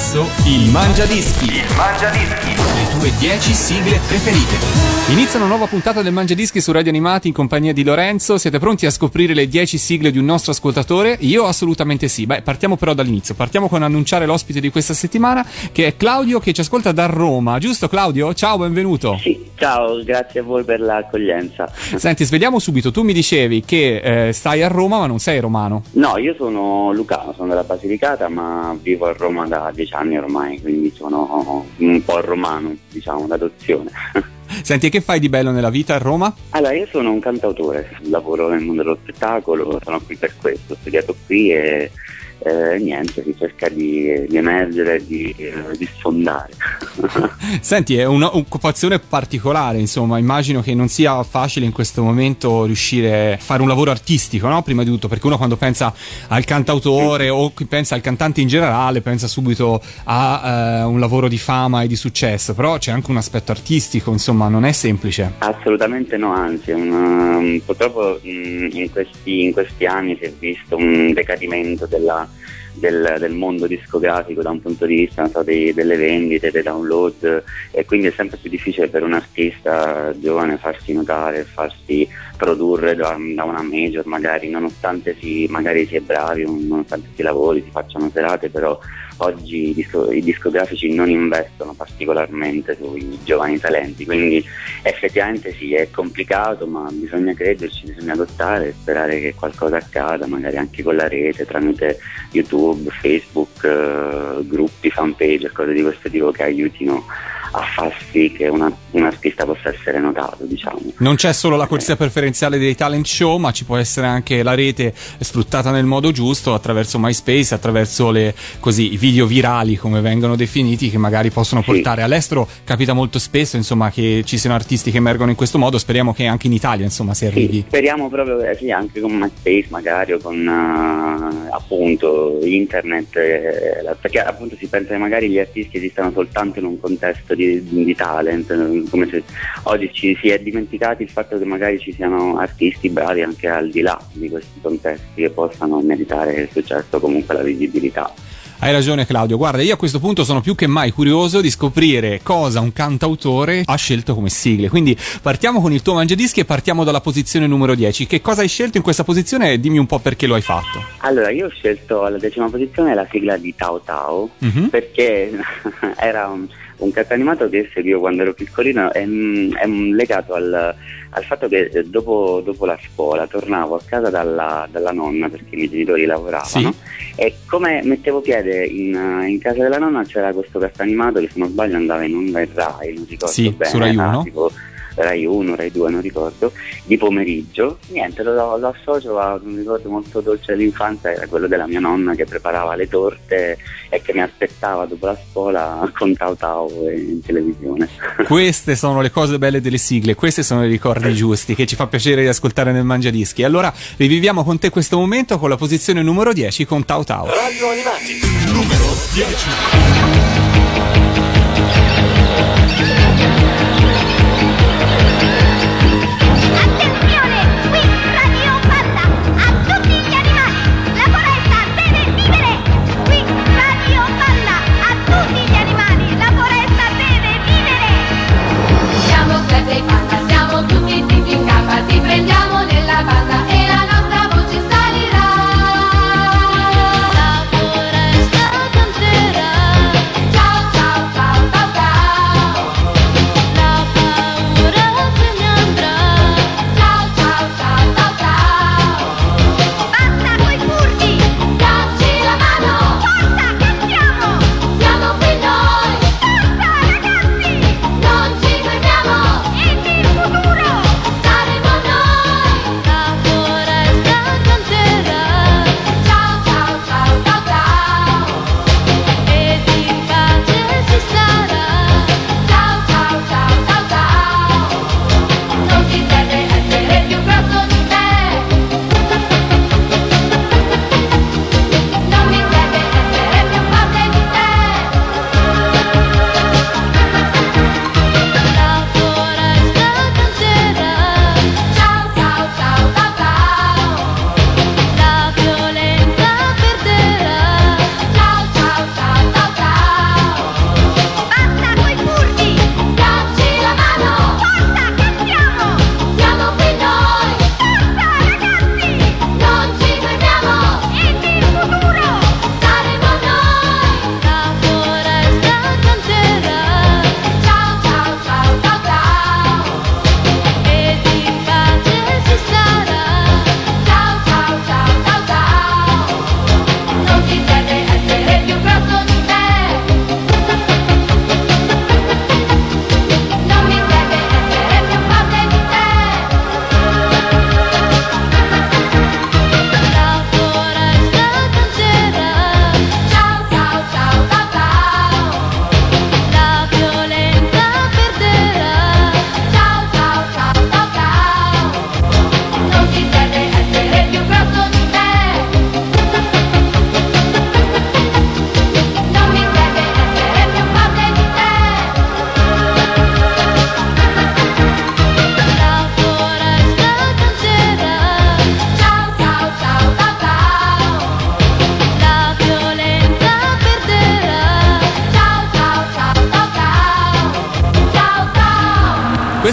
Adesso il Mangia Dischi. Il Mangia Dischi. Le tue 10 sigle preferite. Inizia una nuova puntata del Mangia Dischi su Radio Animati in compagnia di Lorenzo. Siete pronti a scoprire le 10 sigle di un nostro ascoltatore? Io assolutamente sì. Beh, partiamo però dall'inizio. Partiamo con annunciare l'ospite di questa settimana che è Claudio che ci ascolta da Roma. Giusto Claudio? Ciao, benvenuto. Sì, ciao, grazie a voi per l'accoglienza. Senti, svediamo subito. Tu mi dicevi che eh, stai a Roma ma non sei romano. No, io sono lucano, sono della Basilicata ma vivo a Roma da dieci anni ormai, quindi sono un po' romano, diciamo, d'adozione. Senti, e che fai di bello nella vita a Roma? Allora, io sono un cantautore, lavoro nel mondo dello spettacolo, sono qui per questo, ho studiato qui e eh, niente, si cerca di, di emergere, di, di sfondare. Senti, è un'occupazione particolare, insomma, immagino che non sia facile in questo momento riuscire a fare un lavoro artistico, no? Prima di tutto, perché uno quando pensa al cantautore o pensa al cantante in generale pensa subito a eh, un lavoro di fama e di successo, però c'è anche un aspetto artistico, insomma, non è semplice. Assolutamente no, anzi, un, purtroppo in questi, in questi anni si è visto un decadimento della del, del, mondo discografico da un punto di vista so, dei, delle vendite, dei download e quindi è sempre più difficile per un artista giovane farsi notare, farsi produrre da, da una major magari, nonostante si, magari si è bravi, nonostante si lavori, si facciano serate, però oggi i, disco, i, discografici non investono particolarmente sui giovani talenti, quindi effettivamente sì, è complicato, ma bisogna crederci, bisogna adottare e sperare che qualcosa accada, magari anche con la rete, tramite YouTube, Facebook, eh, gruppi, fanpage, cose di questo tipo che aiutino a far sì che una, un artista possa essere notato, diciamo. Non c'è solo la corsia preferenziale dei talent show, ma ci può essere anche la rete sfruttata nel modo giusto attraverso MySpace, attraverso le, così, i video virali come vengono definiti che magari possono portare sì. all'estero. Capita molto spesso, insomma, che ci siano artisti che emergono in questo modo, speriamo che anche in Italia, insomma, si arrivi. Sì, speriamo proprio che sì, anche con MySpace magari o con uh, appunto internet, eh, perché appunto si pensa che magari gli artisti esistano soltanto in un contesto di, di, talent, come se oggi ci si è dimenticati il fatto che magari ci siano artisti bravi anche al di là di questi contesti che possano meritare il successo comunque la visibilità. Hai ragione Claudio, guarda io a questo punto sono più che mai curioso di scoprire cosa un cantautore ha scelto come sigle, quindi partiamo con il tuo mangiadischi e partiamo dalla posizione numero 10. Che cosa hai scelto in questa posizione e dimmi un po' perché lo hai fatto. Allora io ho scelto alla decima posizione la sigla di Tao Tao mm-hmm. perché era un un cartone animato che seguivo quando ero piccolino è, è legato al, al, fatto che eh, dopo, dopo, la scuola tornavo a casa dalla, dalla, nonna perché i miei genitori lavoravano sì. e come mettevo piede in, in, casa della nonna c'era questo cartone animato che se non sbaglio andava in onda in Rai, non ricordo sì, bene, su Rai 1. Tipo, Rai 1, Rai 2, non ricordo, di pomeriggio. Niente, lo, lo associo a un ricordo molto dolce dell'infanzia, era quello della mia nonna che preparava le torte e che mi aspettava dopo la scuola con Tao Tao in televisione. Queste sono le cose belle delle sigle, questi sono i ricordi giusti che ci fa piacere di ascoltare nel Mangiadischi. Allora riviviamo con te questo momento con la posizione numero 10 con Tao Tao. Radio Animati, numero 10.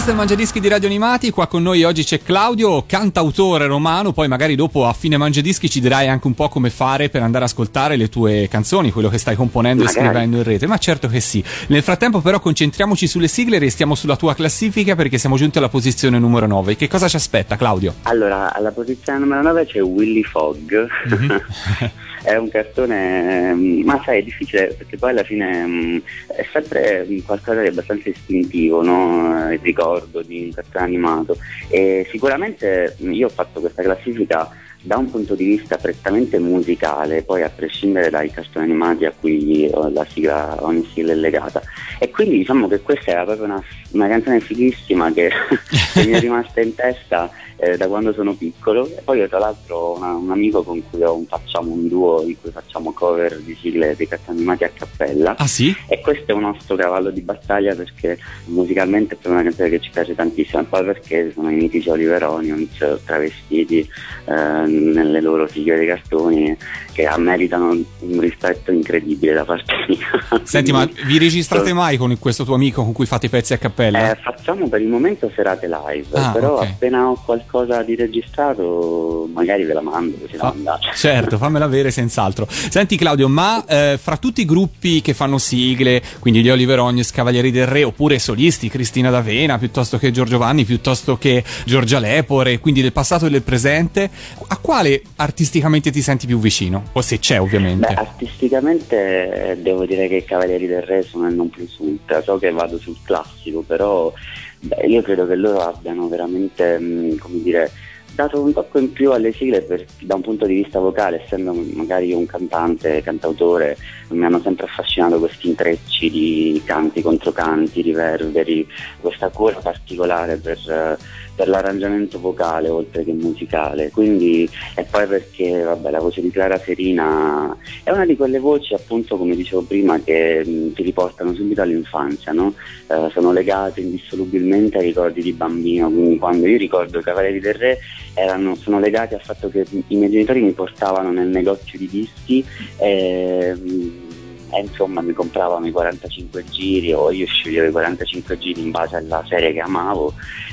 Questo è Mangiadischi di Radio Animati, qua con noi oggi c'è Claudio, cantautore romano, poi magari dopo a fine Mangiadischi ci dirai anche un po' come fare per andare ad ascoltare le tue canzoni, quello che stai componendo magari. e scrivendo in rete, ma certo che sì. Nel frattempo però concentriamoci sulle sigle e restiamo sulla tua classifica perché siamo giunti alla posizione numero 9. Che cosa ci aspetta Claudio? Allora, alla posizione numero 9 c'è Willy Fogg. Mm-hmm. è un cartone, mm, ma sai, è difficile perché poi alla fine mm, è sempre qualcosa di abbastanza istintivo, no? il ricordo di un cartone animato. E sicuramente io ho fatto questa classifica da un punto di vista prettamente musicale, poi a prescindere dai cartoni animati a cui la sigla, ogni sigla è legata. E quindi diciamo che questa era proprio una, una canzone fighissima che, che mi è rimasta in testa eh, da quando sono piccolo. E poi io tra l'altro ho una, un amico con cui un, facciamo un duo in cui facciamo cover di sigle dei cartoni animati a cappella. Ah sì? E questo è un nostro cavallo di battaglia perché musicalmente è una canzone che ci piace tantissimo, poi perché sono i mitici Oliver Onions travestiti eh, nelle loro sigle dei cartoni che meritano un rispetto incredibile da parte mia. Senti, ma vi registrate mai con questo tuo amico con cui fate i pezzi a cappella? Eh, facciamo per il momento serate live, ah, però okay. appena ho qualcosa qualcosa di registrato, magari ve la mando così Fa- la Certo, fammela avere senz'altro. Senti Claudio, ma eh, fra tutti i gruppi che fanno sigle, quindi gli Oliver Ognis, Cavalieri del Re, oppure solisti, Cristina D'Avena, piuttosto che Giorgio Vanni, piuttosto che Giorgia Lepore, quindi del passato e del presente, a quale artisticamente ti senti più vicino? O se c'è ovviamente. Beh, artisticamente devo dire che i Cavalieri del Re sono il non plus ultra, so che vado sul classico, però Beh, io credo che loro abbiano veramente, mh, come dire, dato un tocco in più alle sigle per, da un punto di vista vocale, essendo magari un cantante, cantautore, mi hanno sempre affascinato questi intrecci di canti, controcanti, riverberi, questa cura particolare per per l'arrangiamento vocale oltre che musicale. Quindi, e poi perché vabbè, la voce di Clara Serina è una di quelle voci, appunto, come dicevo prima, che mh, ti riportano subito all'infanzia, no? eh, sono legate indissolubilmente ai ricordi di bambino. Quindi quando io ricordo i Cavalieri del Re erano, sono legati al fatto che i miei genitori mi portavano nel negozio di dischi. E, e insomma mi compravano i 45 giri o io sceglievo i 45 giri in base alla serie che amavo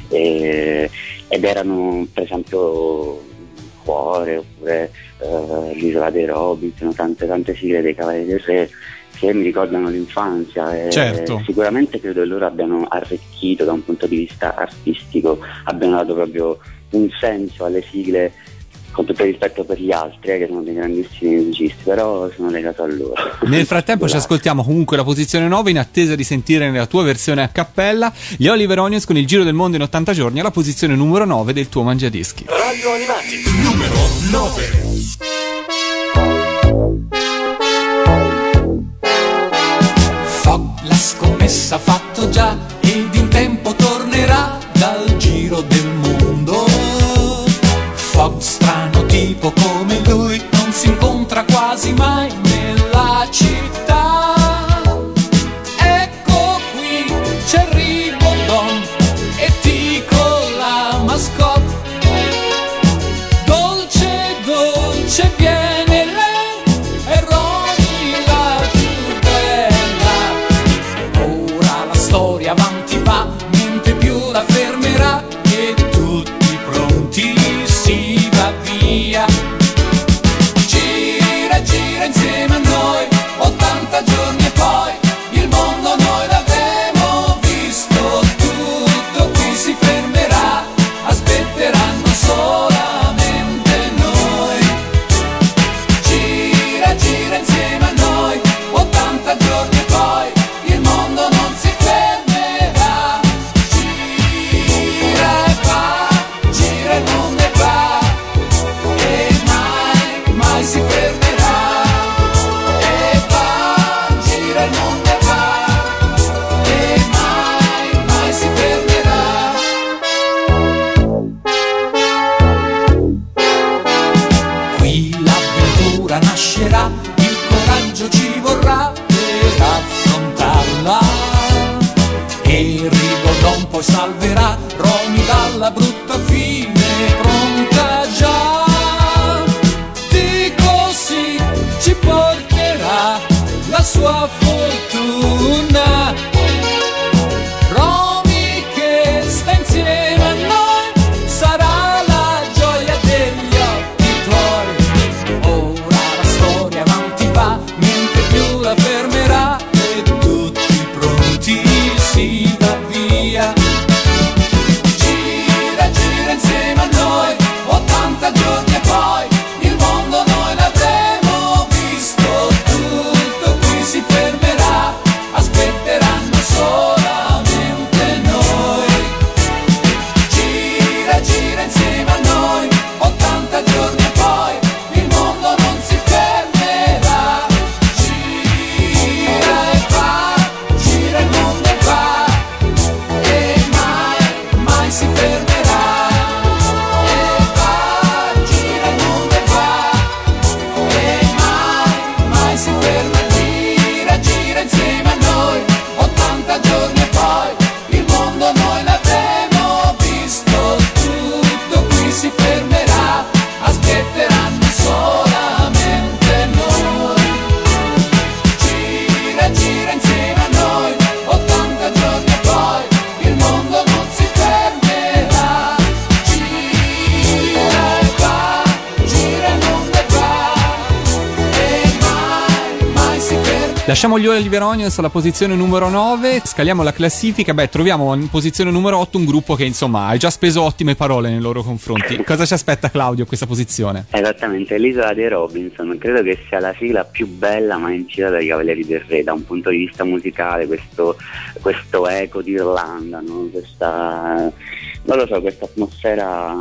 e, ed erano per esempio Cuore oppure uh, L'isola dei Hobbit, tante, tante sigle dei Cavalieri del Re che mi ricordano l'infanzia certo. sicuramente credo che loro abbiano arricchito da un punto di vista artistico, abbiano dato proprio un senso alle sigle con tutto il rispetto per gli altri, eh, che sono dei grandissimi musicisti, però sono legato a loro. Nel frattempo ci ascoltiamo comunque la posizione 9 in attesa di sentire nella tua versione a cappella gli Oliver Onions con il Giro del Mondo in 80 giorni alla posizione numero 9 del tuo Mangiadischi. Radio Animati, numero 9. la scommessa fatto già strano nascerà, il coraggio ci vorrà per affrontarla. E Rigodon poi salverà Romy dalla brutta fine pronta già. Di così ci porterà la sua fortuna. Lasciamo gli Oliver Onions alla posizione numero 9, scaliamo la classifica, beh troviamo in posizione numero 8 un gruppo che insomma ha già speso ottime parole nei loro confronti. Cosa ci aspetta Claudio a questa posizione? Esattamente, l'isola dei Robinson, credo che sia la sigla più bella mai incisa dai Cavalieri del Re da un punto di vista musicale, questo, questo eco di Irlanda, no? questa, non lo so, questa atmosfera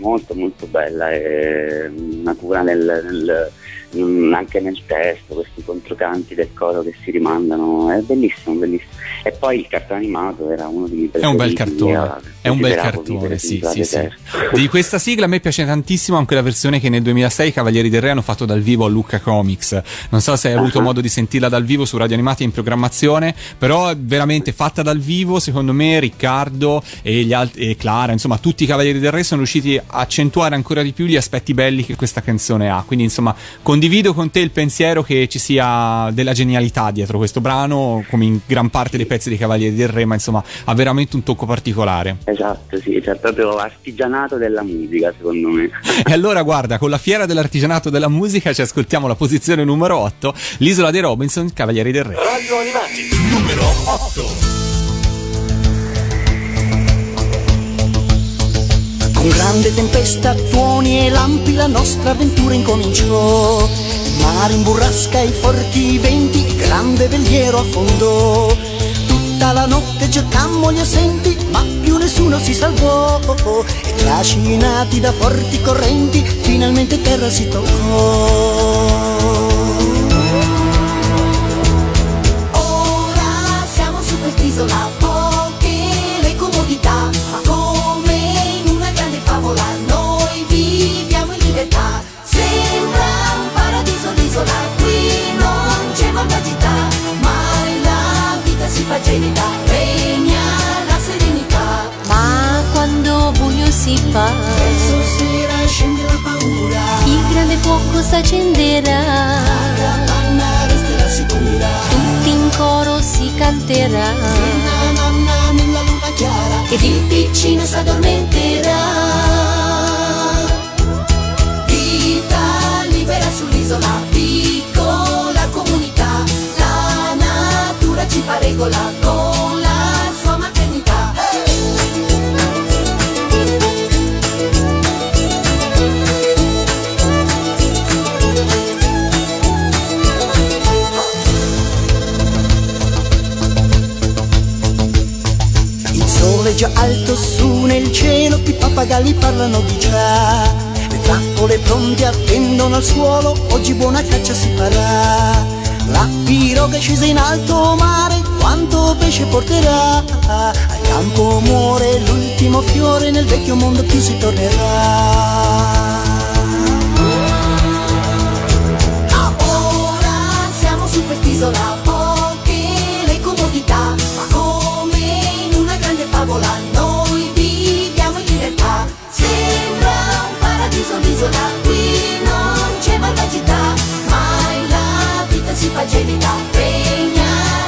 molto molto bella e una cura nel, nel Mm, anche nel testo, questi controcanti del coro che si rimandano, è bellissimo, bellissimo. E poi il cartone animato era uno dei È un bel cartone, è un bel cartone, sì, sì, sì. Di questa sigla a me piace tantissimo anche la versione che nel 2006 i Cavalieri del Re hanno fatto dal vivo a Lucca Comics. Non so se hai avuto uh-huh. modo di sentirla dal vivo su Radio Animati in programmazione, però è veramente fatta dal vivo, secondo me Riccardo e, gli alt- e Clara, insomma tutti i Cavalieri del Re sono riusciti a accentuare ancora di più gli aspetti belli che questa canzone ha. Quindi insomma, con condivido con te il pensiero che ci sia della genialità dietro questo brano, come in gran parte dei pezzi dei Cavalieri del Re, ma insomma ha veramente un tocco particolare. Esatto, sì, c'è proprio artigianato della musica, secondo me. e allora guarda, con la fiera dell'artigianato della musica ci ascoltiamo la posizione numero 8, l'isola dei Robinson, Cavalieri del Re. Radio Animati, numero 8. Con grande tempesta, tuoni e lampi la nostra avventura incominciò. Mare in burrasca, i forti venti, il grande veliero affondò. Tutta la notte cercammo gli assenti, ma più nessuno si salvò. E trascinati da forti correnti, finalmente terra si toccò. Ora siamo su quest'isola, fuoco s'accenderà, tutti in coro si canterà. Nella luna chiara, ed il piccino s'addormenterà. Vita libera sull'isola, piccola comunità, la natura ci fa regola già alto su nel cielo, i pappagalli parlano di già. Le trappole pronte attendono al suolo, oggi buona caccia si farà. La piroga è scesa in alto mare, quanto pesce porterà? Al campo muore l'ultimo fiore, nel vecchio mondo più si tornerà. Ora siamo su quest'isola, l'isola, qui non c'è malvagità, mai la vita si fa gelida, regna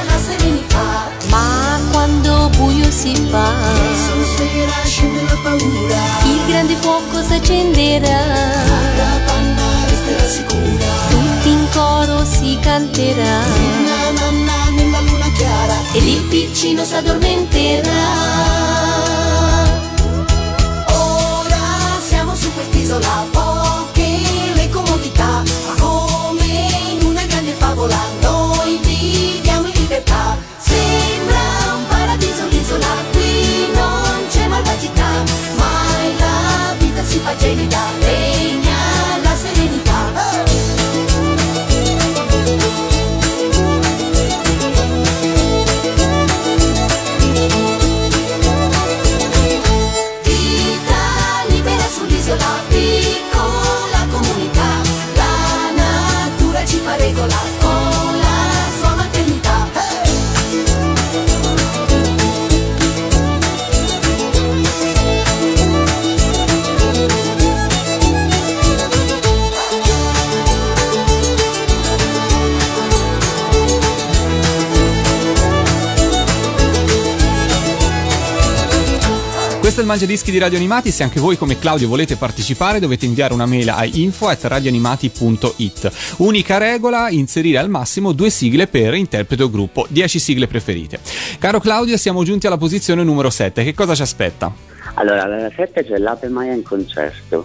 la serenità. Ma quando buio si fa, Verso sera scende la paura, il grande fuoco s'accenderà, la panna resterà sicura. tutti in coro si canterà. La nonna nella luna chiara, ed il piccino s'addormenterà. Ora Questo è il Mangia Dischi di Radio Animati. Se anche voi, come Claudio, volete partecipare, dovete inviare una mail a info.radioanimati.it. Unica regola: inserire al massimo due sigle per interprete o gruppo, 10 sigle preferite. Caro Claudio, siamo giunti alla posizione numero 7. Che cosa ci aspetta? Allora, alla 7 c'è l'Ape Maia in concerto.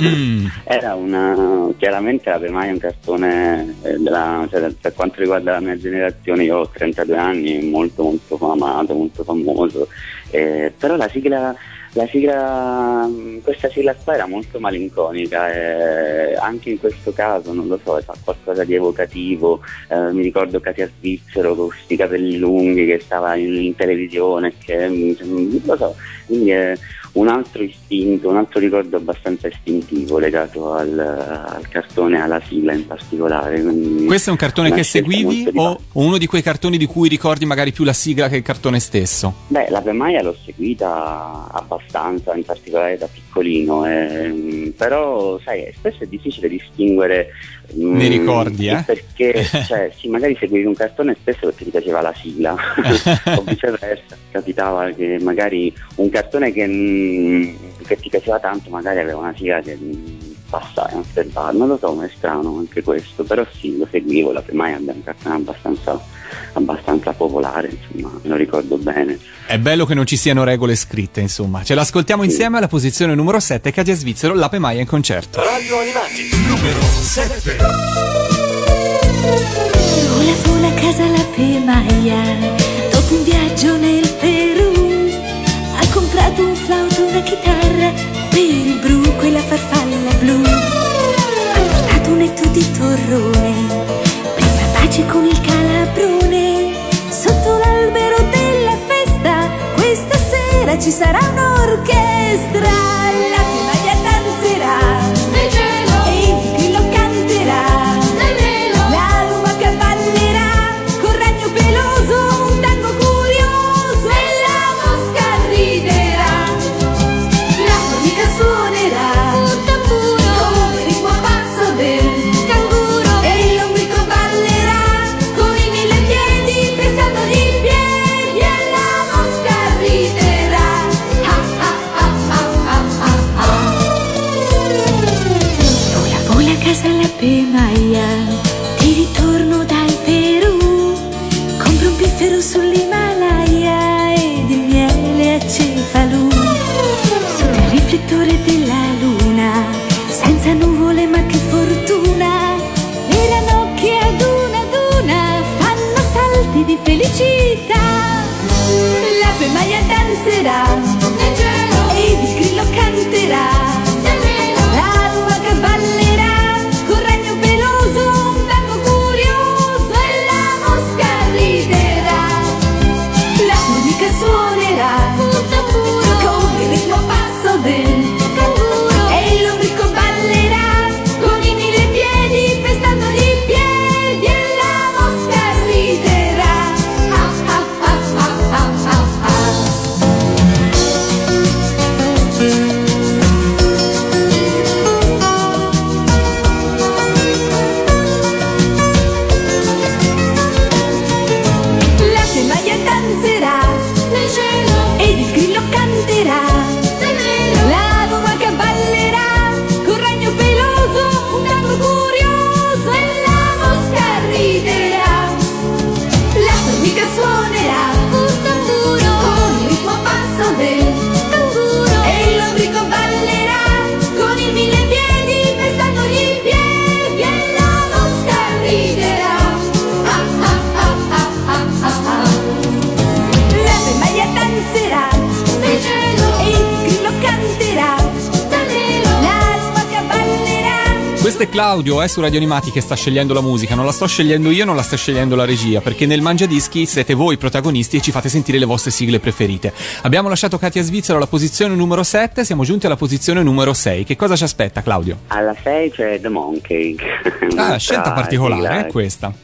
Mm. Era una. chiaramente l'Ape Maia è un cartone eh, della- cioè, per quanto riguarda la mia generazione, io ho 32 anni, molto molto amato, molto famoso. Eh, però la sigla. La sigla, mh, questa sigla qua era molto malinconica e anche in questo caso, non lo so, fa qualcosa di evocativo, eh, mi ricordo Katia Svizzero con questi capelli lunghi che stava in, in televisione, che mh, non lo so, quindi è un altro istinto, un altro ricordo abbastanza istintivo legato al, al cartone, alla sigla in particolare. quindi Questo è un cartone che seguivi o uno di quei cartoni di cui ricordi magari più la sigla che il cartone stesso? Beh, la Pemaia l'ho seguita abbastanza, in particolare da piccolino, ehm, però sai, spesso è difficile distinguere Ne ricordi, eh? Perché, cioè, sì, magari seguivi un cartone spesso perché ti piaceva la sigla, o viceversa, capitava che magari un cartone che, mm, che ti piaceva tanto magari aveva una sigla che mm, passava inosservata, non lo so, ma è strano anche questo, però sì, lo seguivo, la Pemaia è cartone abbastanza, abbastanza popolare, insomma, me lo ricordo bene. È bello che non ci siano regole scritte, insomma. Ce l'ascoltiamo insieme alla posizione numero 7, Katia Svizzero, l'Ape Maia in concerto. Radio Animati, numero 7. Vola vola a casa la Pemaia Dopo un viaggio nel Perù Ha comprato un flauto, una chitarra Per il bru, quella farfalla blu. Ha portato un etto di torrone Per far pace con il calabrone. Sotto l'albero della festa Questa sera ci sarà un'orchestra di felicità. La Pemaia danzerà Questo è su Radio Animati che sta scegliendo la musica. Non la sto scegliendo io, non la sta scegliendo la regia, perché nel Mangia Dischi siete voi i protagonisti e ci fate sentire le vostre sigle preferite. Abbiamo lasciato Katia Svizzero alla posizione numero 7, siamo giunti alla posizione numero 6. Che cosa ci aspetta, Claudio? Alla 6 c'è The Monkey. Ah, scelta particolare, è questa.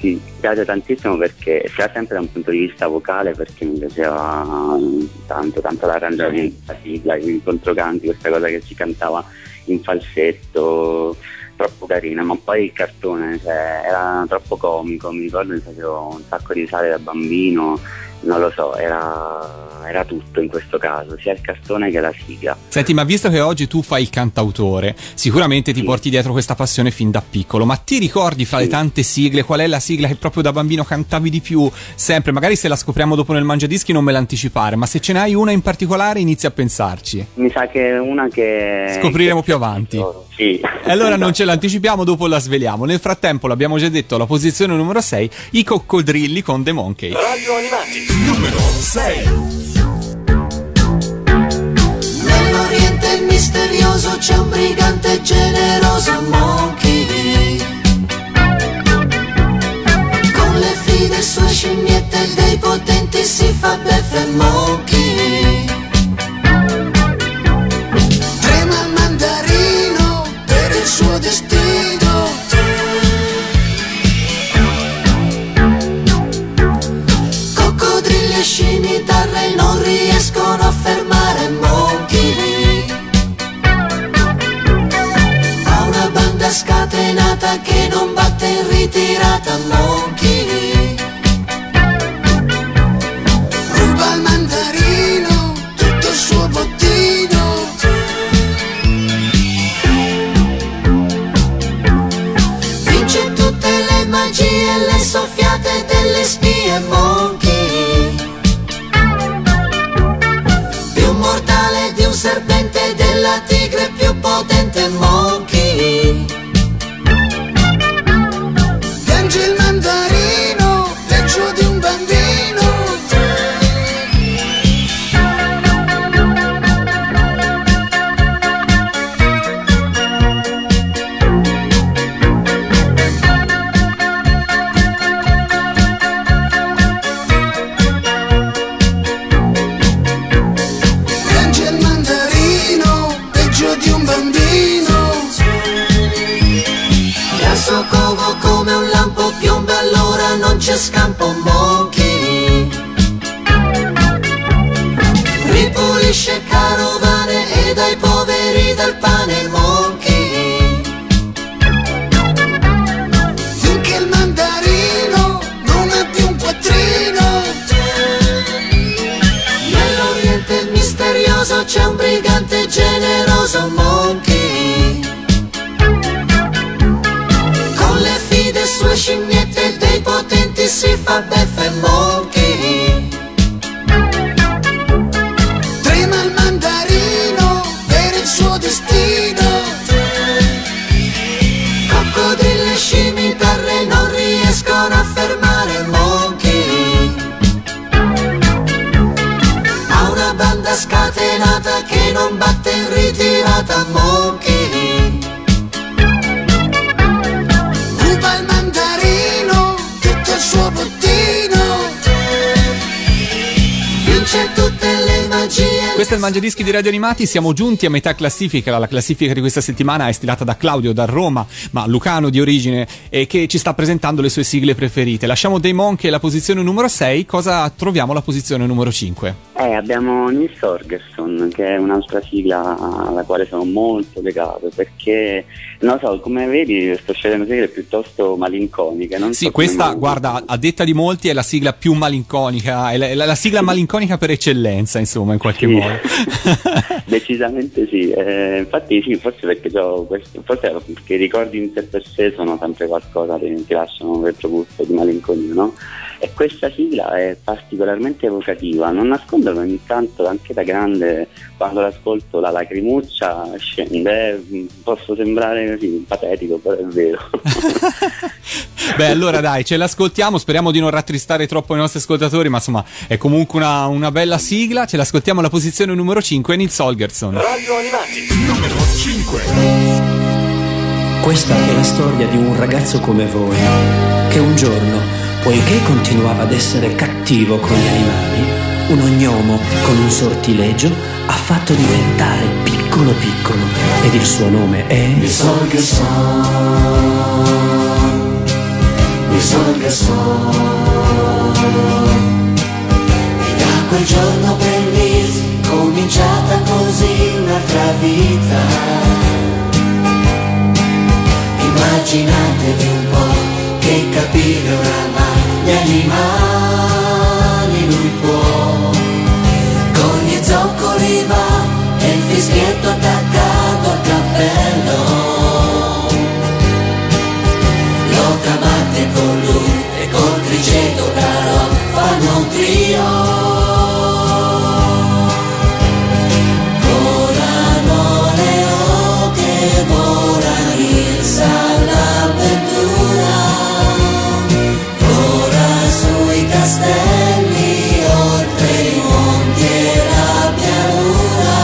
Sì, mi piace tantissimo perché sia sempre da un punto di vista vocale perché mi piaceva tanto, tanto l'arrangiamento, la sigla, i controcanti, questa cosa che si cantava in falsetto, troppo carina, ma poi il cartone cioè, era troppo comico, mi ricordo mi facevo un sacco di sale da bambino, non lo so, era, era tutto in questo caso, sia il cartone che la sigla. Senti, ma visto che oggi tu fai il cantautore, sicuramente ti Sì. porti dietro questa passione fin da piccolo, ma ti ricordi fra le Sì. tante sigle qual è la sigla che proprio da bambino cantavi di più? Sempre, magari se la scopriamo dopo nel Mangiadischi non me l'anticipare, ma se ce n'hai una in particolare inizia a pensarci. Mi sa che è una che... Scopriremo più avanti. Sì. E allora non ce l'anticipiamo, dopo la sveliamo. Nel frattempo, l'abbiamo già detto, alla posizione numero 6, i coccodrilli con The Monkey. Radio Animati numero 6 Nell'Oriente misterioso c'è un brigante generoso Monkey Con le fide sue scimmiette dei potenti si fa beffe Monkey Trema il mandarino per il suo destino scatenata che non batte in ritirata Monkey Questo è il Mangiadischi di Radio Animati, siamo giunti a metà classifica, la classifica di questa settimana è stilata da Claudio da Roma, ma lucano di origine e che ci sta presentando le sue sigle preferite. Lasciamo dei Monkey alla posizione numero 6, cosa troviamo alla posizione numero 5? Eh, abbiamo Nils Sorgerson, che è un'altra sigla alla quale sono molto legato, perché, non so, come vedi sto scegliendo sigle piuttosto malinconiche. Non Sì, so questa, guarda, a detta di molti è la sigla più malinconica, è la, la- la sigla malinconica per eccellenza, insomma, in qualche Sì. modo. Decisamente sì, eh, infatti sì, forse perché questo, forse perché i ricordi in sé per sé sono sempre qualcosa che ti lasciano un retrogusto di malinconia, no? E questa sigla è particolarmente evocativa, non nascondo che ogni tanto anche da grande quando l'ascolto la lacrimuccia scende, posso sembrare così patetico, però è vero. Beh, allora dai, ce l'ascoltiamo, speriamo di non rattristare troppo i nostri ascoltatori, ma insomma, è comunque una, una bella sigla, ce l'ascoltiamo alla posizione numero 5, Nils Holgersson. Radio Animati numero 5 Questa è la storia di un ragazzo come voi, che un giorno, poiché continuava ad essere cattivo con gli animali, un ognomo con un sortilegio ha fatto diventare piccolo piccolo. Ed il suo nome è... Da quel giorno per Liz cominciata così un'altra vita. Immaginatevi un che capire oramai gli animali lui può. Con gli zoccoli va e il fischietto attaccato al cappello. Lo chiamate con lui e col criceto caro fanno un trio. Castelli, oltre i monti e la pianura,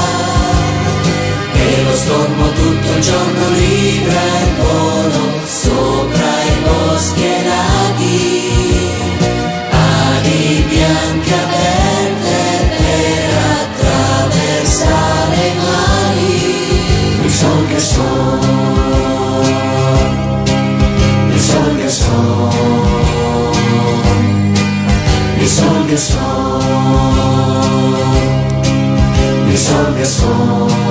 e lo stormo tutto il giorno libera il volo sopra i boschi e laghi, ali bianche aperte per attraversare i mari, il sol che son, son, il sol che son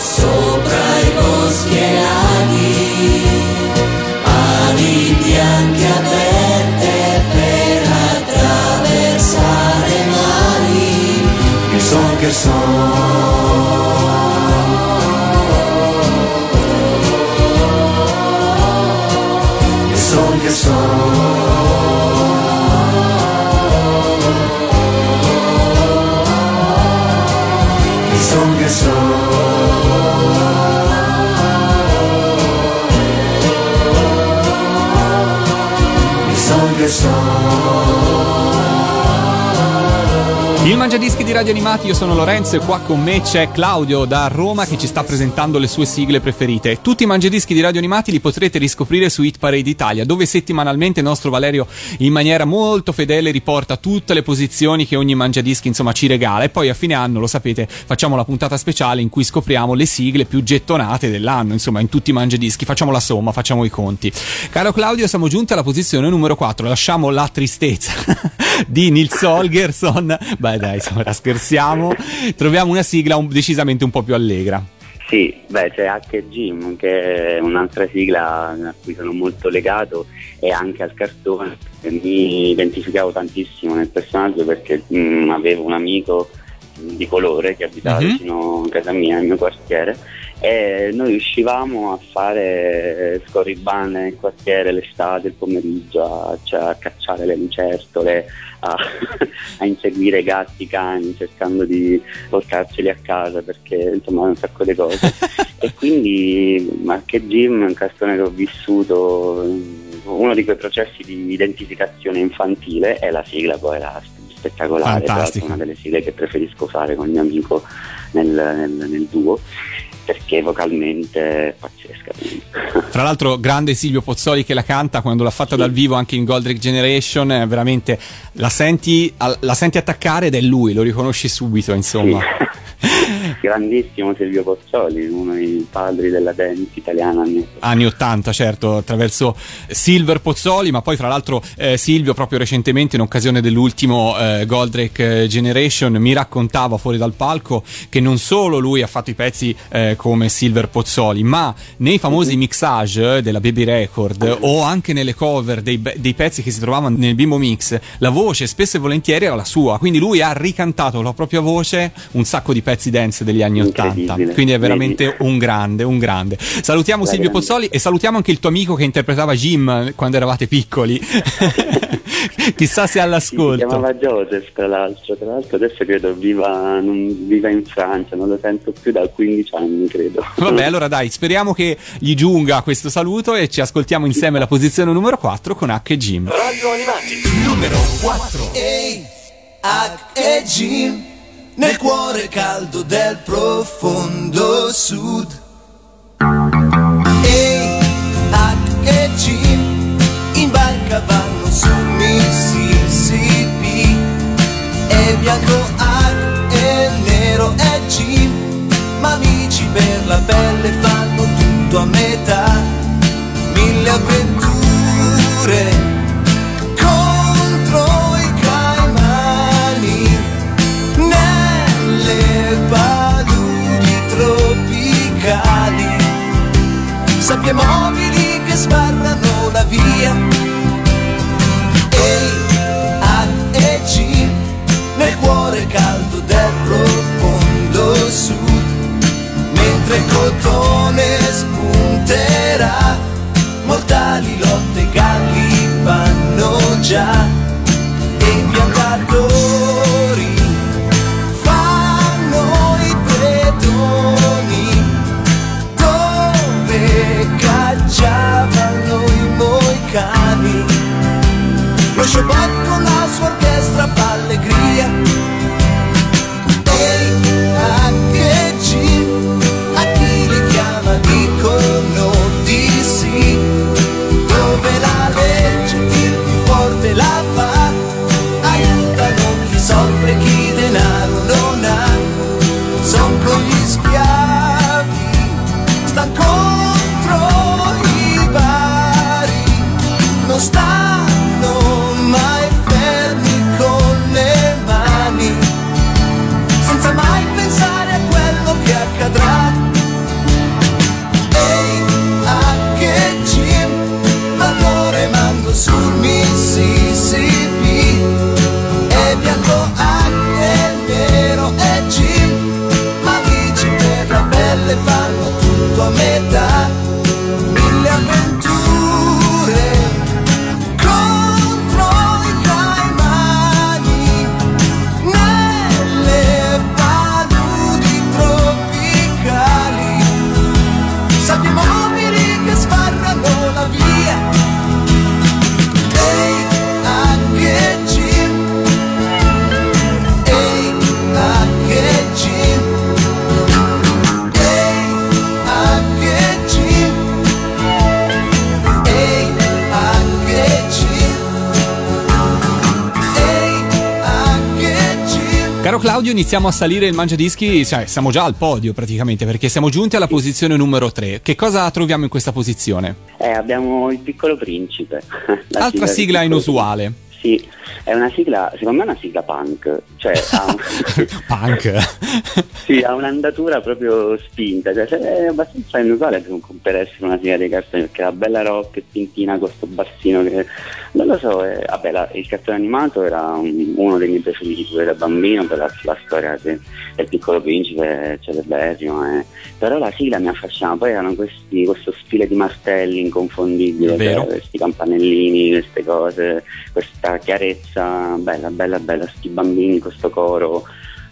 sopra i boschi e laghi, ali bianche aperte per attraversare mari, il son che son, Il Mangiadischi di Radio Animati, io sono Lorenzo e qua con me c'è Claudio da Roma che ci sta presentando le sue sigle preferite. Tutti i Mangiadischi di Radio Animati li potrete riscoprire su Hit Parade Italia, dove settimanalmente il nostro Valerio in maniera molto fedele riporta tutte le posizioni che ogni Mangiadischi insomma ci regala e poi a fine anno, lo sapete, facciamo la puntata speciale in cui scopriamo le sigle più gettonate dell'anno, insomma in tutti i Mangiadischi, facciamo la somma, facciamo i conti. Caro Claudio, siamo giunti alla posizione numero 4, lasciamo la tristezza di Nils Holgersson. Beh, dai, insomma, scherziamo. Troviamo una sigla un- decisamente un po' più allegra. Sì, beh, c'è Hack Jim, che è un'altra sigla a cui sono molto legato e anche al cartone. Mi identificavo tantissimo nel personaggio perché mm, avevo un amico di colore che abitava Mhm. vicino a casa mia, nel mio quartiere, e noi uscivamo a fare scorribande nel quartiere l'estate, il pomeriggio, a, cioè, a cacciare le lucertole, a, a inseguire gatti, cani, cercando di portarceli a casa perché insomma un sacco di cose. e quindi Mark e Jim è un cartone che ho vissuto, uno di quei processi di identificazione infantile e la sigla poi era spettacolare, Fantastico. una delle sigle che preferisco fare con il mio amico nel, nel- nel duo perché vocalmente è pazzesca. Tra l'altro, grande Silvio Pozzoli che la canta quando l'ha fatta dal vivo anche in Goldrick Generation. Veramente la senti, la senti attaccare ed è lui, lo riconosci subito, insomma. Grandissimo Silvio Pozzoli, uno dei padri della dance italiana. anni Anni 80, certo, attraverso Silver Pozzoli, ma poi fra l'altro eh, Silvio proprio recentemente in occasione dell'ultimo eh, Goldrake eh, Generation mi raccontava fuori dal palco che non solo lui ha fatto i pezzi eh, come Silver Pozzoli, ma nei famosi mixage eh, della Baby Record o anche nelle cover dei, dei pezzi che si trovavano nel Bimbo Mix, la voce spesso e volentieri era la sua, quindi lui ha ricantato la propria voce un sacco di pezzi dance Degli anni Ottanta. Quindi è Vedi? veramente un grande, un grande. Salutiamo La Silvio grande. Pozzoli e salutiamo anche il tuo amico che interpretava Jim quando eravate piccoli. Chissà se è Sì, si all'ascolto. chiamava Joseph tra l'altro, tra l'altro adesso credo viva, non- viva in Francia, non lo sento più da 15 anni credo. Vabbè, allora dai, speriamo che gli giunga questo saluto e ci ascoltiamo insieme la posizione numero 4 con H e Jim. Radio Animati, numero 4. Ehi, H e Jim, nel cuore caldo del profondo sud. H e Jim, in barca vanno su Mississippi. E bianco H e nero è Jim, ma amici per la pelle fanno tutto a metà. Mille avventure sabbie mobili che sbarrano la via. Ehi, H e G nel cuore caldo del profondo sud mentre cotone spunterà mortali lotte galli fanno già Shabbat Claudio, iniziamo a salire il mangiadischi, cioè siamo già al podio praticamente perché siamo giunti alla posizione numero 3. Che cosa troviamo in questa posizione? Eh, abbiamo il piccolo principe. Altra sigla Piccolo inusuale. Sì, è una sigla, secondo me è una sigla punk, cioè ha, un- Punk. sì, ha un'andatura proprio spinta, cioè è abbastanza inusuale per per essere una sigla dei cartoni, perché la bella rock e pintina con questo bassino che non lo so, eh, vabbè, la- il cartone animato era un- uno dei miei preferiti pure da bambino per la, la storia de- del piccolo principe celeberrimo, eh. però la sigla mi affascinava, poi erano questi, questo stile di martelli inconfondibile, cioè, questi campanellini, queste cose, questa chiarezza, bella, bella, bella, sti bambini, questo coro,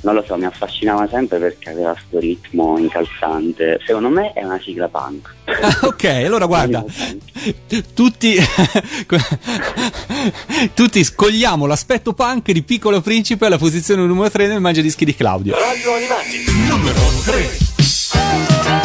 non lo so, mi affascinava sempre perché aveva questo ritmo incalzante, secondo me è una sigla punk. Ah, ok, allora guarda, tutti, tutti scogliamo l'aspetto punk di Piccolo Principe alla posizione numero 3 nel mangiadischi di Claudio. Radio Animati, numero 3.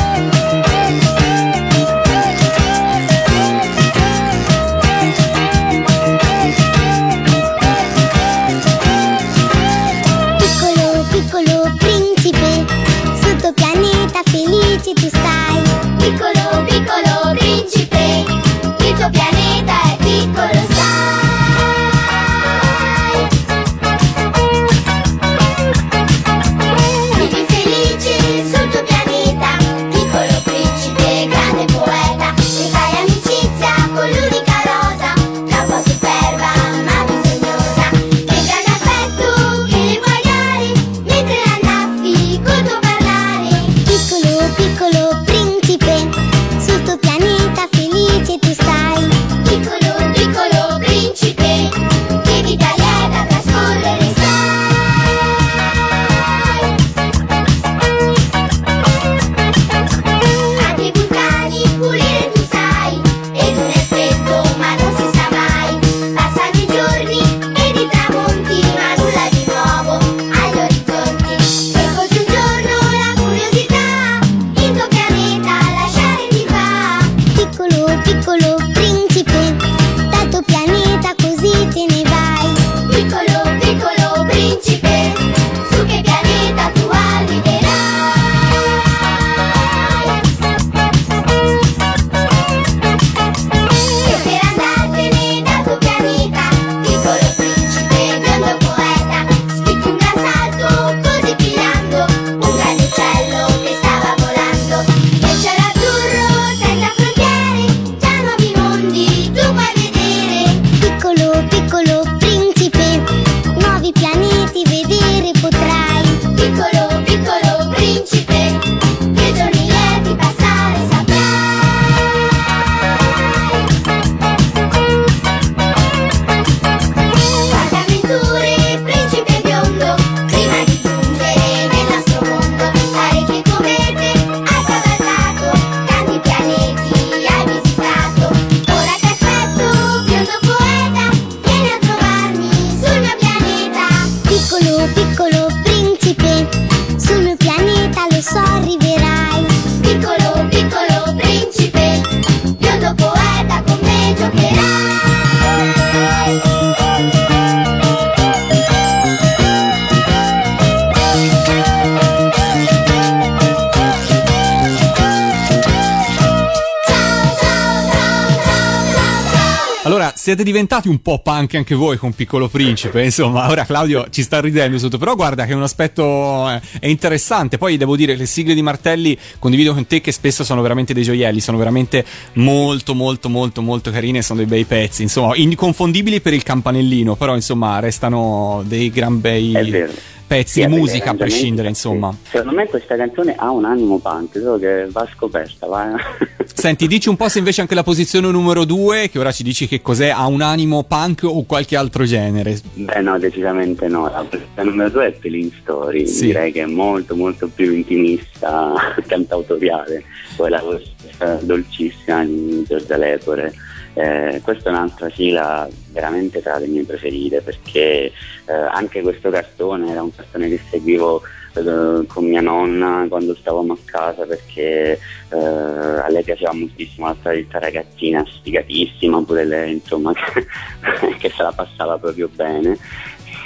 Siete diventati un po' punk anche voi con Piccolo Principe, insomma, ora Claudio ci sta ridendo sotto, però guarda che è un aspetto eh, è interessante. Poi devo dire, le sigle di Martelli condivido con te che spesso sono veramente dei gioielli, sono veramente molto molto molto molto carine, sono dei bei pezzi, insomma, inconfondibili per il campanellino, però insomma restano dei gran bei È vero. Pezzi Sì, di degli musica a prescindere, insomma. Secondo me questa canzone ha un animo punk, solo che va scoperta, va. Senti, dici un po' se invece anche la posizione numero due, che ora ci dici che cos'è, ha un animo punk o qualche altro genere? Beh no, decisamente no. La posizione numero due è Pelin Story, Sì. direi che è molto molto più intimista, cantautoriale. Poi la voce eh, dolcissima di Giorgia Lepore. Eh, questa è un'altra sigla veramente tra le mie preferite perché eh, anche questo cartone era un cartone che seguivo eh, con mia nonna quando stavamo a casa perché eh, a lei piaceva moltissimo la solita ragazzina sfigatissima pure lei insomma che, che se la passava proprio bene.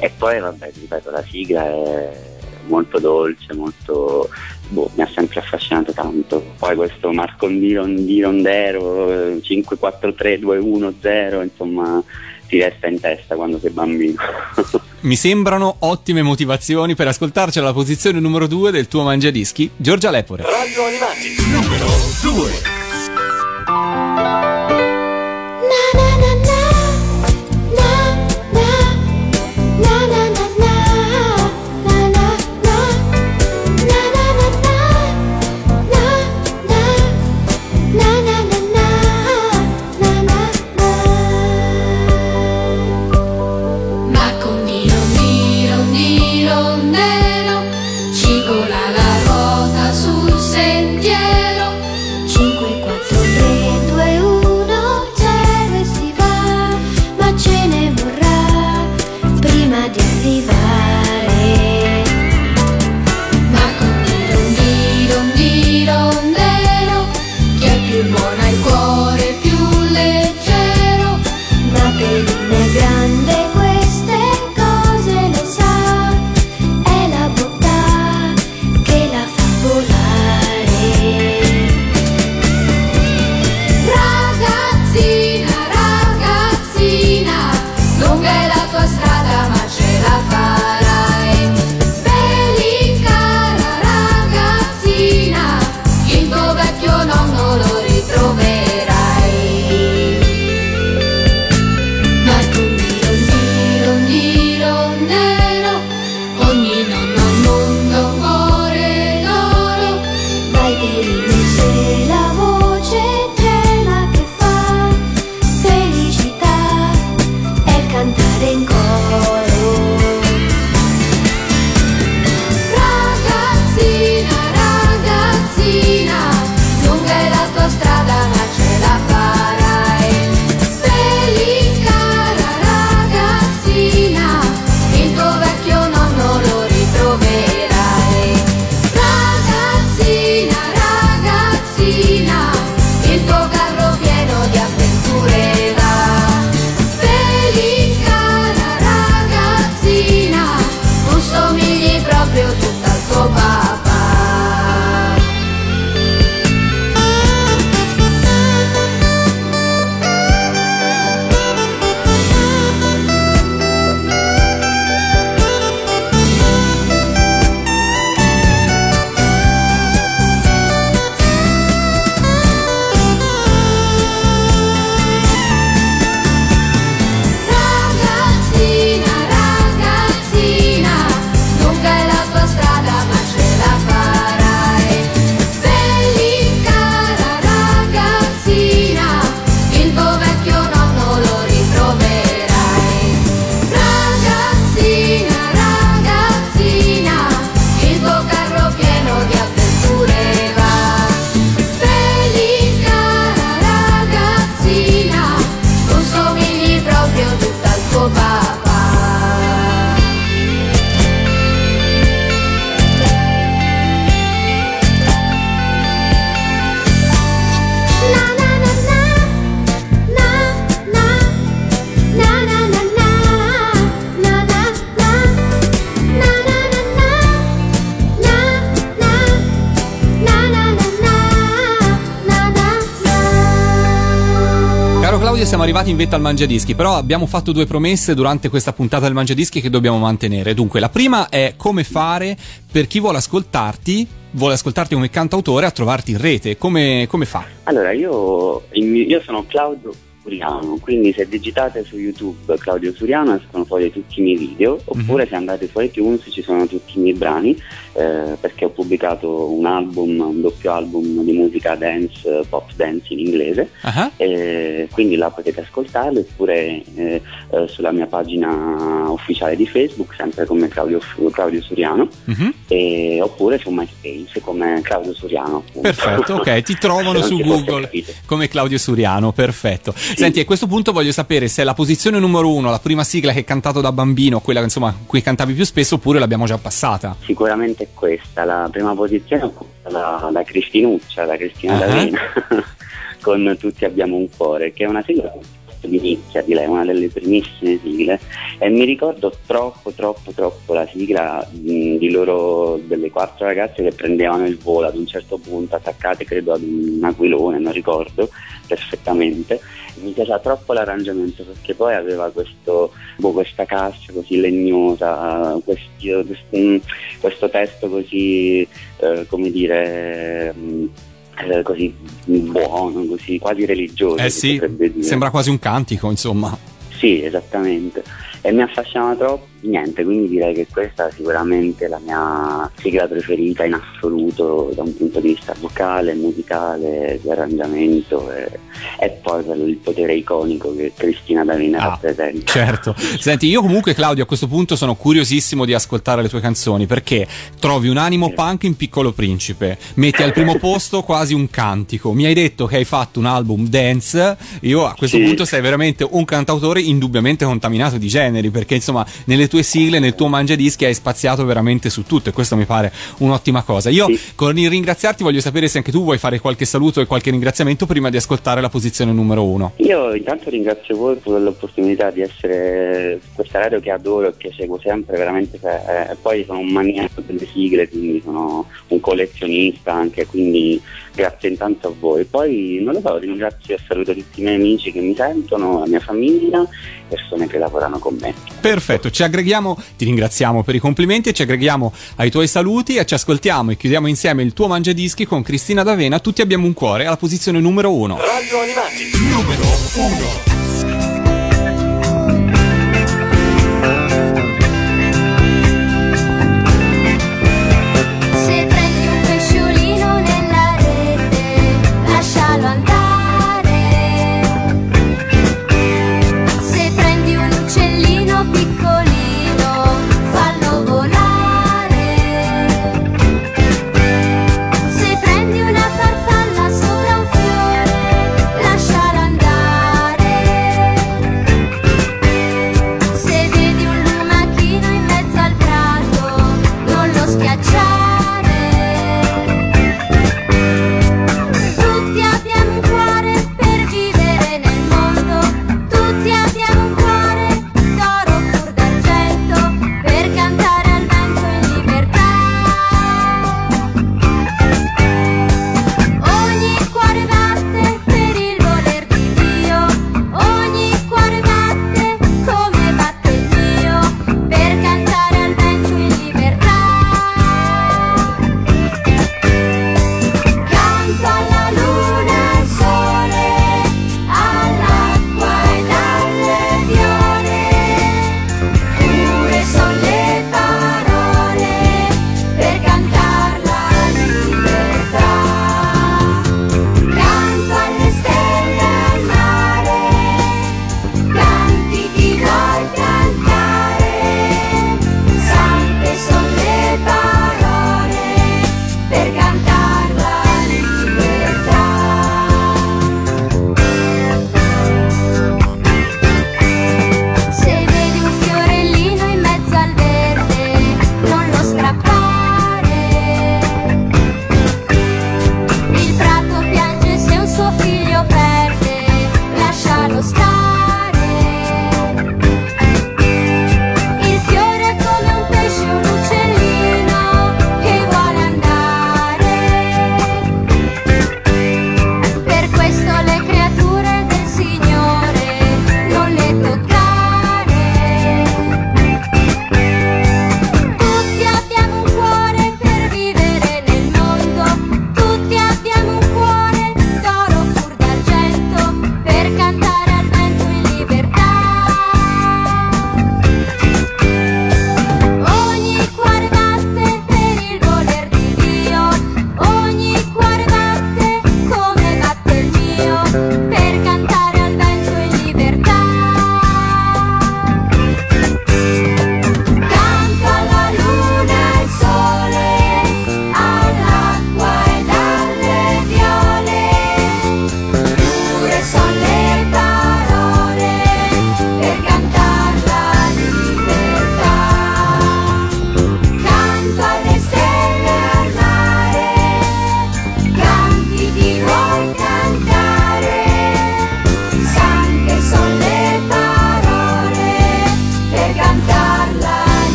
E poi vabbè ripeto la sigla è molto dolce molto boh, mi ha sempre affascinato tanto. Poi questo Marcondiro di Rondero eh, 5432110 insomma ti resta in testa quando sei bambino. Mi sembrano ottime motivazioni per ascoltarci alla posizione numero due del tuo mangiadischi, Giorgia Lepore. Radio Animati. Numero 2 arrivare. Vetta al Mangiadischi, però abbiamo fatto due promesse durante questa puntata del Mangiadischi che dobbiamo mantenere. Dunque, la prima è come fare per chi vuole ascoltarti, vuole ascoltarti come cantautore a trovarti in rete. Come, come fa? Allora, io, io sono Claudio Suriano, quindi se digitate su YouTube Claudio Suriano escono fuori tutti i miei video, oppure se andate su iTunes ci sono tutti i miei brani, eh, perché ho pubblicato un album, un doppio album di musica dance, pop dance in inglese, Ah, e quindi là potete ascoltarlo, oppure eh, eh, sulla mia pagina ufficiale di Facebook, sempre come Claudio, Claudio Suriano, mhm. e- oppure su MySpace come Claudio Suriano. appunto. Perfetto, ok, ti trovano su Google come Claudio Suriano, perfetto. Senti, a questo punto voglio sapere se è la posizione numero uno, la prima sigla che hai cantato da bambino, quella insomma cui cantavi più spesso, oppure l'abbiamo già passata. Sicuramente è questa, la prima posizione è da, da Cristinuccia, da Cristina Ah. D'Avena, con Tutti abbiamo un cuore, che è una sigla di nicchia di lei, una delle primissime sigle. E mi ricordo troppo troppo troppo la sigla mh, di loro delle quattro ragazze che prendevano il volo ad un certo punto attaccate credo ad un aquilone non ricordo perfettamente mi piaceva troppo l'arrangiamento perché poi aveva questo, boh, questa cassa così legnosa questi- questo, mm, questo testo così eh, come dire mm, eh, così buono così quasi religioso Eh sì, sembra quasi un cantico, insomma. Sì, esattamente. E mi affascinava troppo, niente, quindi direi che questa è sicuramente la mia sigla preferita in assoluto da un punto di vista vocale, musicale, di arrangiamento e, e poi per il potere iconico che Cristina D'Avena Ah, rappresenta. Certo. Senti, io comunque Claudio a questo punto sono curiosissimo di ascoltare le tue canzoni perché trovi un animo punk in Piccolo Principe, metti al primo posto quasi un cantico. Mi hai detto che hai fatto un album dance, io a questo Sì. punto sei veramente un cantautore indubbiamente contaminato di generi perché insomma nelle tue sigle, nel tuo mangiadischi hai spaziato veramente su tutto e questo mi pare un'ottima cosa. Io Sì. con il ringraziarti voglio sapere se anche tu vuoi fare qualche saluto e qualche ringraziamento prima di ascoltare la posizione numero uno. Io intanto ringrazio voi per l'opportunità di essere su questa radio che adoro e che seguo sempre, veramente eh, poi sono un maniaco delle sigle, quindi sono un collezionista anche, quindi grazie intanto a voi. Poi non lo so, ringrazio e saluto tutti i miei amici che mi sentono, la mia famiglia, persone che lavorano con me. Perfetto, ci aggreghiamo, ti ringraziamo per i complimenti e ci aggreghiamo ai tuoi saluti e ci ascoltiamo e chiudiamo insieme il tuo mangiadischi con Cristina D'Avena. Tutti abbiamo un cuore alla posizione numero uno. Radio Animati, numero 1.